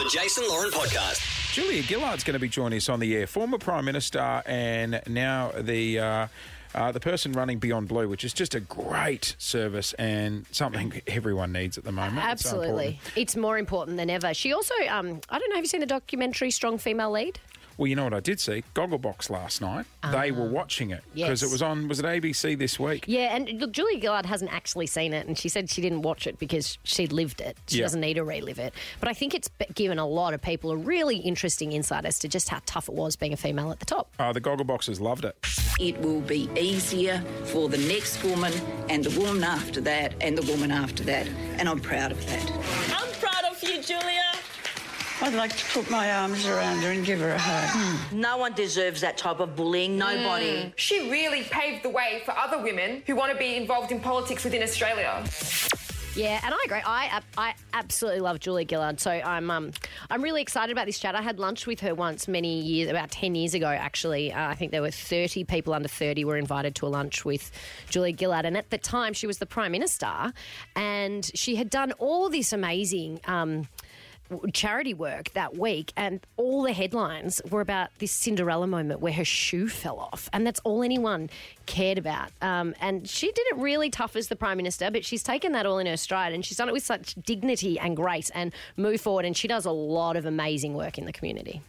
The Jason Lauren Podcast. Julia Gillard's going to be joining us on the air, former Prime Minister and now the uh, uh, the person running Beyond Blue, which is just a great service and something everyone needs at the moment. It's so Absolutely. It's more important than ever. She also, um, I don't know, have you seen the documentary Strong Female Lead? Well, you know what I did see? Gogglebox last night. they were watching it because Ah. yes. it was on. Was it ABC this week? Yeah, and look, Julia Gillard hasn't actually seen it, and she said she didn't watch it because she lived it. She Yeah. doesn't need to relive it. But I think it's given a lot of people a really interesting insight as to just how tough it was being a female at the top. Uh, the Goggleboxers loved it. It will be easier for the next woman and the woman after that and the woman after that. And I'm proud of that. I'm proud of you, Julia. I'd like to put my arms around her and give her a hug. No one deserves that type of bullying. Nobody. She really paved the way for other women who want to be involved in politics within Australia. Yeah, and I agree. I I absolutely love Julia Gillard. So I'm um I'm really excited about this chat. I had lunch with her once many years, about ten years ago. Actually, uh, I think there were thirty people under thirty were invited to a lunch with Julia Gillard, and at the time she was the prime minister, and she had done all this amazing. Um, charity work that week, and all the headlines were about this Cinderella moment where her shoe fell off, and that's all anyone cared about. Um, and she did it really tough as the prime minister, but she's taken that all in her stride, and she's done it with such dignity and grace, and moved forward. And she does a lot of amazing work in the community.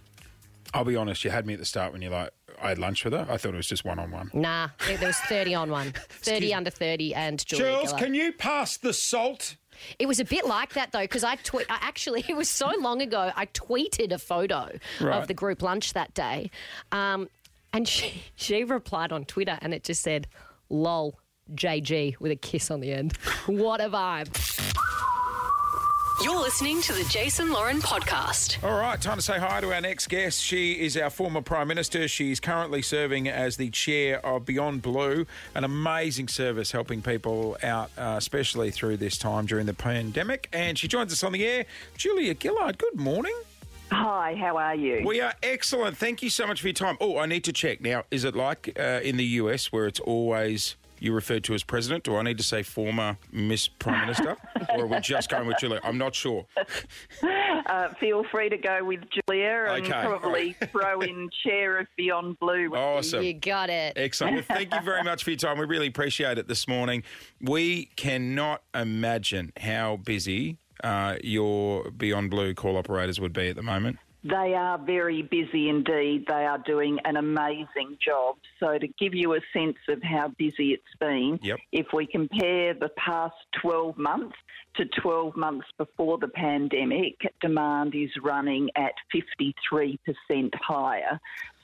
I'll be honest. You had me at the start when you're like. I had lunch with her. I thought it was just one on one. Nah, there was thirty on one one, thirty under thirty, and Julia Gillard. Can you pass the salt? It was a bit like that though, because I tweet. I actually, it was so long ago. I tweeted a photo Right. of the group lunch that day, um, and she she replied on Twitter, and it just said, "Lol, JG" with a kiss on the end. what a vibe! You're listening to the Jason Lauren podcast. All right, time to say hi to our next guest. She is our former Prime Minister. She's currently serving as the chair of Beyond Blue, an amazing service helping people out, uh, especially through this time during the pandemic. And she joins us on the air. Julia Gillard, good morning. Hi, how are you? We are excellent. Thank you so much for your time. Oh, I need to check now. Is it like uh, in the US where it's always you referred to as president? Do I need to say former Miss Prime Minister? or are we just going with Julia? I'm not sure. Uh, feel free to go with Julia and Okay, probably throw in chair of Beyond Blue. Awesome. You got it. Excellent. Well, thank you very much for your time. We really appreciate it this morning. We cannot imagine how busy uh, your Beyond Blue call operators would be at the moment. They are very busy indeed. They are doing an amazing job. So, to give you a sense of how busy it's been, Yep. if we compare the past 12 months to 12 months before the pandemic, demand is running at 53% higher.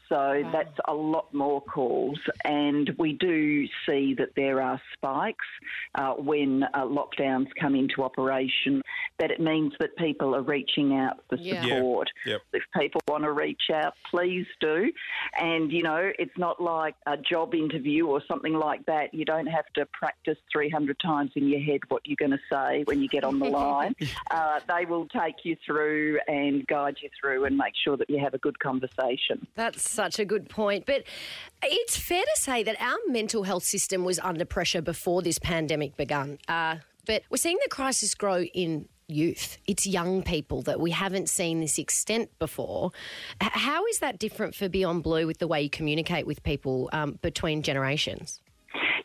So that's a lot more calls, and we do see that there are spikes uh, when uh, lockdowns come into operation. That it means that people are reaching out for Yeah. Yeah. support. Yep. If people want to reach out, please do. And you know, it's not like a job interview or something like that. You don't have to practice 300 times in your head what you're going to say when you get on the line. uh, they will take you through and guide you through and make sure that you have a good conversation. That's such a good point. But it's fair to say that our mental health system was under pressure before this pandemic began. Uh, but we're seeing the crisis grow in youth. It's young people that we haven't seen this extent before. How is that different for Beyond Blue with the way you communicate with people um, between generations?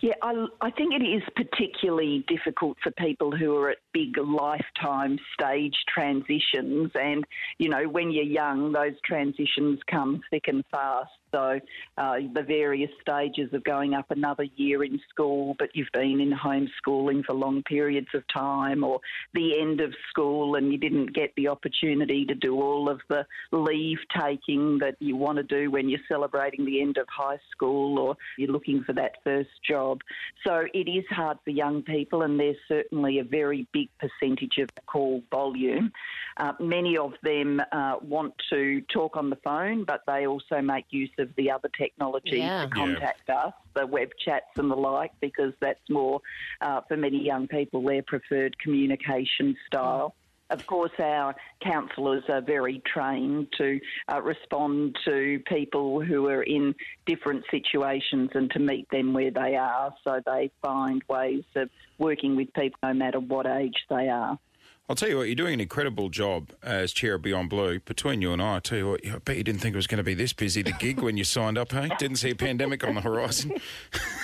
Yeah, I, I think it is particularly difficult for people who are at big lifetime stage transitions. And, you know, when you're young, those transitions come thick and fast. So uh, the various stages of going up another year in school, but you've been in homeschooling for long periods of time, or the end of school and you didn't get the opportunity to do all of the leave taking that you want to do when you're celebrating the end of high school or you're looking for that first job. So it is hard for young people, and there's certainly a very big percentage of call volume. Uh, many of them uh, want to talk on the phone, but they also make use of the other technology Yeah. to contact us, the web chats and the like, because that's more, uh, for many young people, their preferred communication style. Of course, our counsellors are very trained to uh, respond to people who are in different situations and to meet them where they are. So they find ways of working with people no matter what age they are. I'll tell you what, you're doing an incredible job as chair of Beyond Blue. Between you and I, I tell you what, I bet you didn't think it was going to be this busy, the gig, when you signed up, hey? Didn't see a pandemic on the horizon.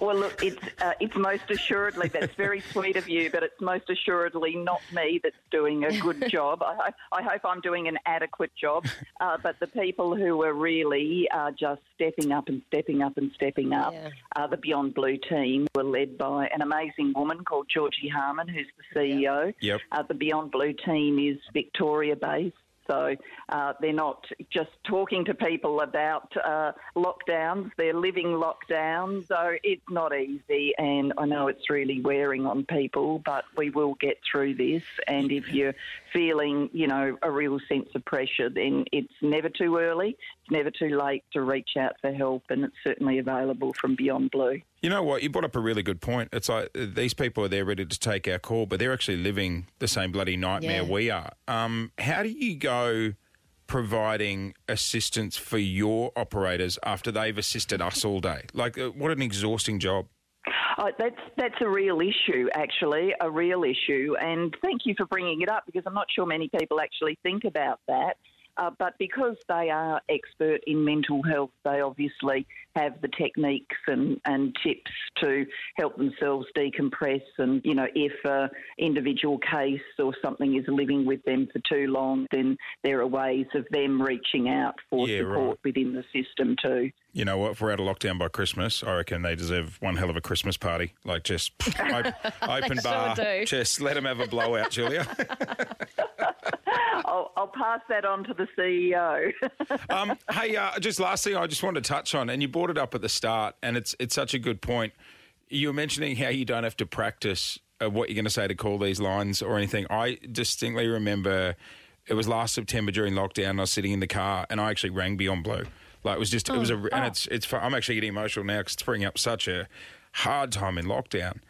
Well, look, it's uh, it's most assuredly that's very sweet of you, but it's most assuredly not me that's doing a good job. I, I hope I'm doing an adequate job, uh, but the people who are really uh, just stepping up and stepping up and stepping up, Yeah. uh, the Beyond Blue team, were led by an amazing woman called Georgie Harman, who's the CEO. Yep. Uh, the Beyond Blue team is Victoria based. So uh, they're not just talking to people about uh, lockdowns, they're living lockdowns. So it's not easy, and I know it's really wearing on people, but we will get through this. And if you're feeling, you know, a real sense of pressure, then it's never too early, it's never too late to reach out for help, and it's certainly available from Beyond Blue. You know what? You brought up a really good point. It's like uh, these people are there ready to take our call, but they're actually living the same bloody nightmare Yeah. we are. Um, how do you go providing assistance for your operators after they've assisted us all day? Like, uh, what an exhausting job. Oh, that's that's a real issue, actually, a real issue. And thank you for bringing it up because I'm not sure many people actually think about that. Uh, but because they are expert in mental health, they obviously have the techniques and, and tips to help themselves decompress. And, you know, if a individual case or something is living with them for too long, then there are ways of them reaching out for Yeah, support right. within the system too. You know what? If we're out of lockdown by Christmas, I reckon they deserve one hell of a Christmas party. Like, just op- open bar. do. Just let them have a blowout, Julia. I'll, I'll pass that on to the CEO. Um, hey, uh, just last thing I just wanted to touch on, and you brought it up at the start, and it's it's such a good point. You were mentioning how you don't have to practice uh, what you're going to say to call these lines or anything. I distinctly remember it was last September during lockdown. I was sitting in the car, and I actually rang Beyond Blue. Like it was just it was a, and it's it's. I'm actually getting emotional now because it's bringing up such a hard time in lockdown.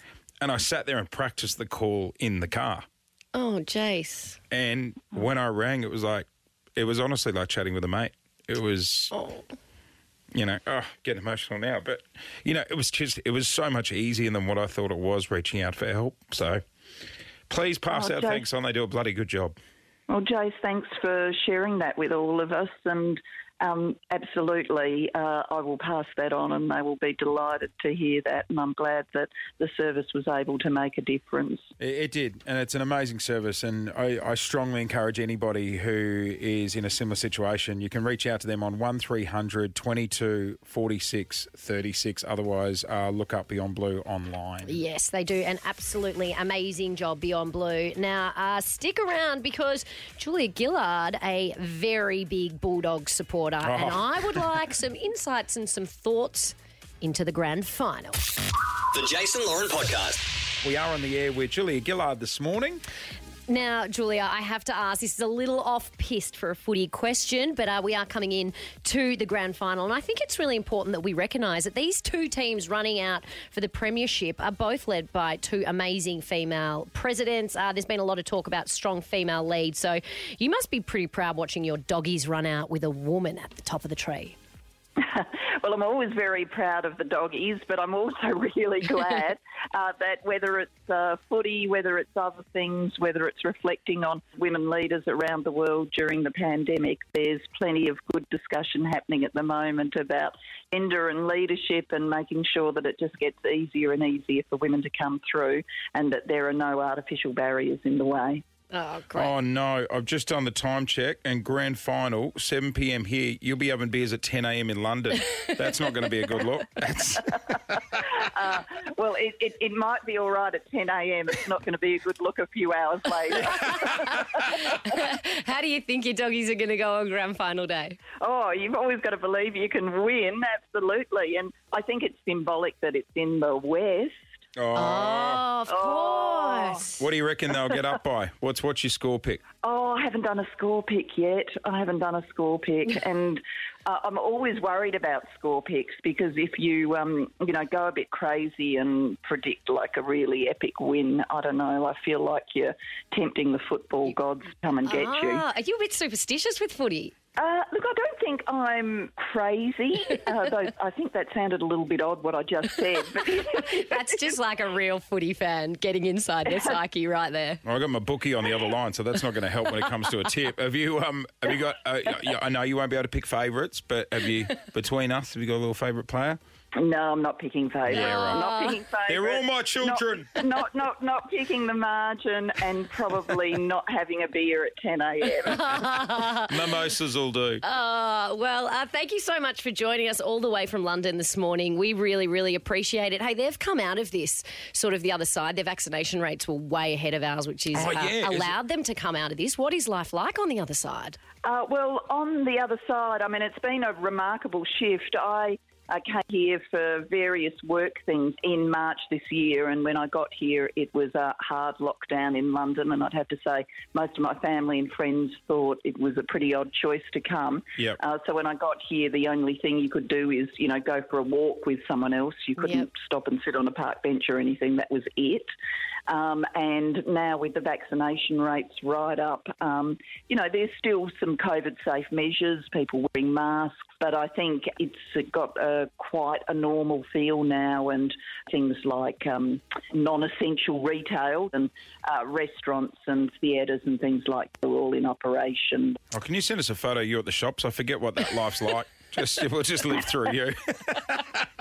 And I sat there and practiced the call in the car. Oh, Jace. And when I rang, it was like, it was honestly like chatting with a mate. It was, oh. you know, oh, getting emotional now. But, you know, it was just, it was so much easier than what I thought it was reaching out for help. So please pass Oh, out Jake. thanks on. They do a bloody good job. Well, Jace, thanks for sharing that with all of us. And um, absolutely, uh, I will pass that on and they will be delighted to hear that. And I'm glad that the service was able to make a difference. It, it did, and it's an amazing service. And I, I strongly encourage anybody who is in a similar situation. You can reach out to them on one 22 46 36. Otherwise, uh, look up Beyond Blue online. Yes, they do an absolutely amazing job beyond blue. Now, uh, stick around because Julia Gillard, a very big Bulldog supporter, and oh. I would like some insights and some thoughts into the grand final. The Jason Lauren Podcast. We are on the air with Julia Gillard this morning. Now, Julia, I have to ask this is a little off piste for a footy question, but uh, we are coming in to the grand final. And I think it's really important that we recognise that these two teams running out for the Premiership are both led by two amazing female presidents. Uh, there's been a lot of talk about strong female leads. So you must be pretty proud watching your doggies run out with a woman at the top of the tree. Well, I'm always very proud of the doggies, but I'm also really glad uh, that whether it's uh, footy, whether it's other things, whether it's reflecting on women leaders around the world during the pandemic, there's plenty of good discussion happening at the moment about gender and leadership and making sure that it just gets easier and easier for women to come through and that there are no artificial barriers in the way. Oh, great. Oh no! I've just done the time check and grand final, seven p.m. here. You'll be having beers at ten a.m. in London. That's not going to be a good look. That's, uh, Well, it, it, it might be all right at 10 a.m. It's not going to be a good look a few hours later. How do you think your doggies are going to go on grand final day? Oh, you've always got to believe you can win, absolutely. And I think it's symbolic that it's in the West. Oh. Oh, of course. What do you reckon they'll get up by? What's what's your score pick? Oh, I haven't done a score pick yet. I haven't done a score pick. and uh, I'm always worried about score picks because if you, um, you know, go a bit crazy and predict like a really epic win, I don't know. I feel like you're tempting the football gods to come and get you. Ah, are you a bit superstitious with footy? Uh, look, I don't think I'm crazy, uh, though I think that sounded a little bit odd what I just said. That's just like a real footy fan getting inside their psyche right there. Well, I got my bookie on the other line, so that's not going to help when it comes to a tip. Have you? Um, have you got? Uh, I know you won't be able to pick favourites, but have you? Between us, have you got a little favourite player? No, I'm not picking favourites. Yeah, right. I'm not picking favourites. They're all my children. Not, not, not, not picking the margin and probably not having a beer at 10 a.m. Mimosas will do. Uh, well, uh, thank you so much for joining us all the way from London this morning. We really, really appreciate it. Hey, they've come out of this sort of the other side. Their vaccination rates were way ahead of ours, which is Oh, uh, yeah. Is allowed them to come out of this. What is life like on the other side? Uh, well, on the other side, I mean, it's been a remarkable shift. I uh, came here for various work things in March this year, and when I got here, it was a hard lockdown in London, and I'd have to say most of my family and friends thought it was a pretty odd choice to come. Yep. Uh, so when I got here, the only thing you could do is, you know, go for a walk with someone else. You couldn't Yep. stop and sit on a park bench or anything. That was it. Um, and now with the vaccination rates right up, um, you know, there's still some COVID safe measures, people wearing masks, but I think it's got a, quite a normal feel now and things like um, non-essential retail and uh, restaurants and theatres and things like that are all in operation. Oh, can you send us a photo of you at the shops? I forget what that life's like. Just we'll just live through you.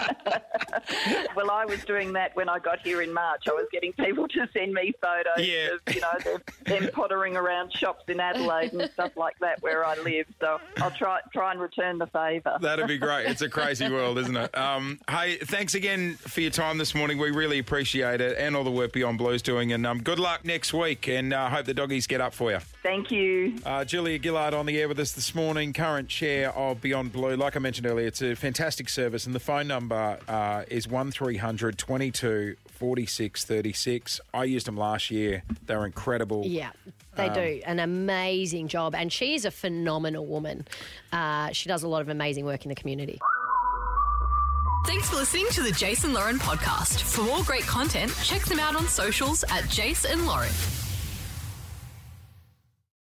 well, I was doing that when I got here in March. I was getting people to send me photos Yeah. of, you know, them, them pottering around shops in Adelaide and stuff like that where I live. So I'll try try and return the favour. That'd be great. It's a crazy world, isn't it? Um, hey, thanks again for your time this morning. We really appreciate it, and all the work Beyond Blue's doing. And um, good luck next week, and uh, hope the doggies get up for you. Thank you. Uh, Julia Gillard on the air with us this morning, current chair of Beyond Blue. Like I mentioned earlier, it's a fantastic service, and the phone number uh, is 1300 22 46 36. I used them last year. They're incredible. Yeah, they Um, do an amazing job, and she is a phenomenal woman. Uh, she does a lot of amazing work in the community. Thanks for listening to the Jason Lauren podcast. For more great content, check them out on socials at Jason Lauren.